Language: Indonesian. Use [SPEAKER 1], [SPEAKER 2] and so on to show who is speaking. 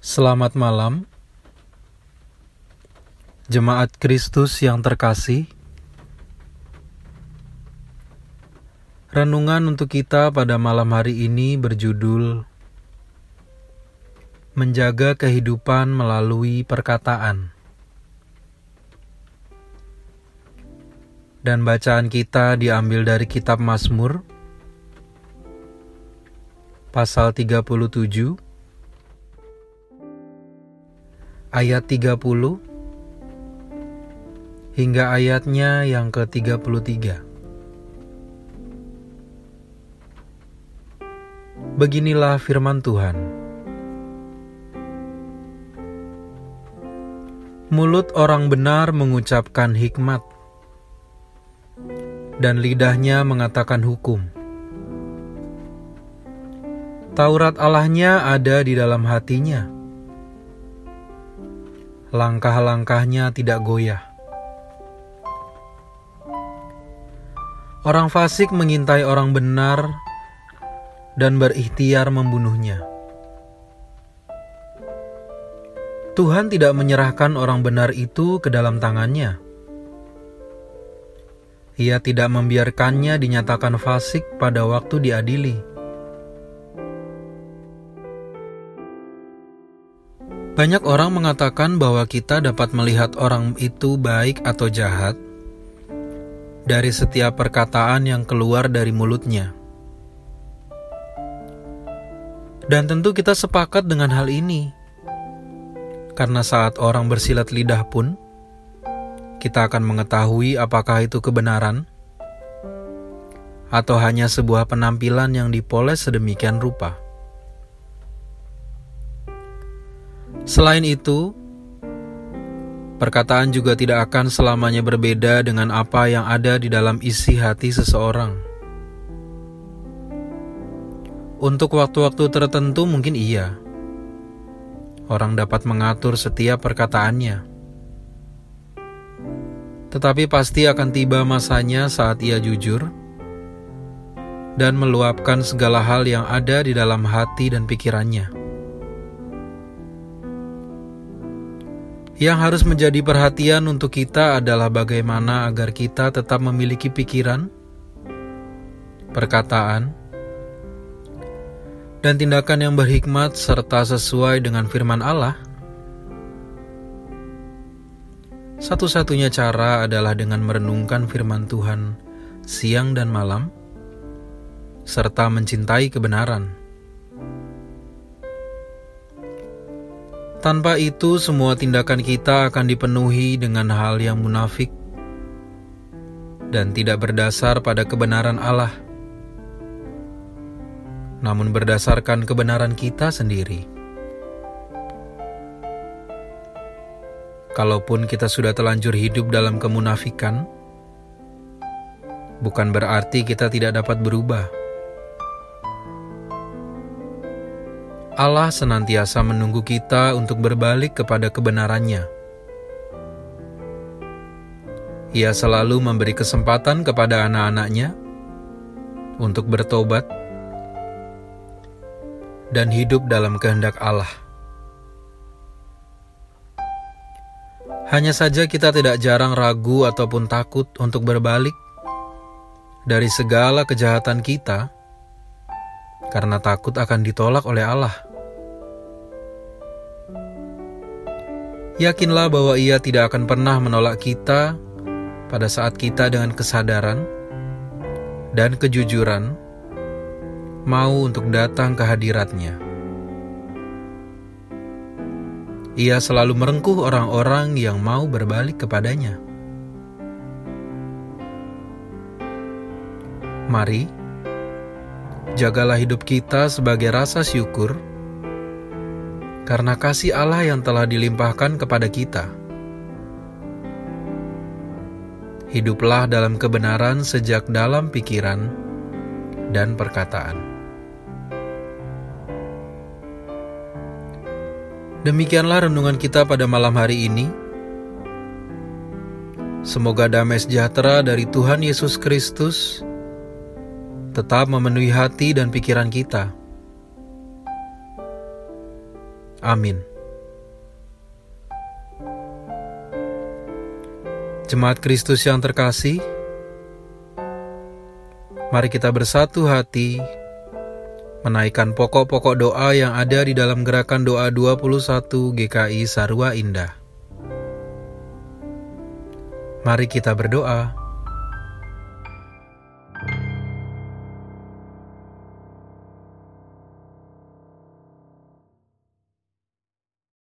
[SPEAKER 1] Selamat malam, jemaat Kristus yang terkasih. Renungan untuk kita pada malam hari ini berjudul "Menjaga Kehidupan Melalui Perkataan". Dan bacaan kita diambil dari Kitab Mazmur, pasal 37 ayat 30 hingga ayatnya yang ke-33. Beginilah firman Tuhan. Mulut orang benar mengucapkan hikmat, dan lidahnya mengatakan hukum. Taurat Allahnya ada di dalam hatinya langkah-langkahnya tidak goyah. Orang fasik mengintai orang benar dan berikhtiar membunuhnya. Tuhan tidak menyerahkan orang benar itu ke dalam tangannya. Ia tidak membiarkannya dinyatakan fasik pada waktu diadili. Banyak orang mengatakan bahwa kita dapat melihat orang itu baik atau jahat dari setiap perkataan yang keluar dari mulutnya. Dan tentu kita sepakat dengan hal ini. Karena saat orang bersilat lidah pun, kita akan mengetahui apakah itu kebenaran atau hanya sebuah penampilan yang dipoles sedemikian rupa. Selain itu, perkataan juga tidak akan selamanya berbeda dengan apa yang ada di dalam isi hati seseorang. Untuk waktu-waktu tertentu, mungkin iya, orang dapat mengatur setiap perkataannya, tetapi pasti akan tiba masanya saat ia jujur dan meluapkan segala hal yang ada di dalam hati dan pikirannya. Yang harus menjadi perhatian untuk kita adalah bagaimana agar kita tetap memiliki pikiran, perkataan, dan tindakan yang berhikmat serta sesuai dengan firman Allah. Satu-satunya cara adalah dengan merenungkan firman Tuhan siang dan malam, serta mencintai kebenaran. Tanpa itu, semua tindakan kita akan dipenuhi dengan hal yang munafik dan tidak berdasar pada kebenaran Allah, namun berdasarkan kebenaran kita sendiri. Kalaupun kita sudah telanjur hidup dalam kemunafikan, bukan berarti kita tidak dapat berubah Allah senantiasa menunggu kita untuk berbalik kepada kebenarannya. Ia selalu memberi kesempatan kepada anak-anaknya untuk bertobat dan hidup dalam kehendak Allah. Hanya saja kita tidak jarang ragu ataupun takut untuk berbalik dari segala kejahatan kita karena takut akan ditolak oleh Allah. Yakinlah bahwa Ia tidak akan pernah menolak kita pada saat kita dengan kesadaran dan kejujuran mau untuk datang ke hadiratnya. Ia selalu merengkuh orang-orang yang mau berbalik kepadanya. Mari, jagalah hidup kita sebagai rasa syukur karena kasih Allah yang telah dilimpahkan kepada kita. Hiduplah dalam kebenaran sejak dalam pikiran dan perkataan. Demikianlah renungan kita pada malam hari ini. Semoga damai sejahtera dari Tuhan Yesus Kristus tetap memenuhi hati dan pikiran kita Amin. Jemaat Kristus yang terkasih, mari kita bersatu hati menaikkan pokok-pokok doa yang ada di dalam gerakan doa 21 GKI Sarwa Indah. Mari kita berdoa.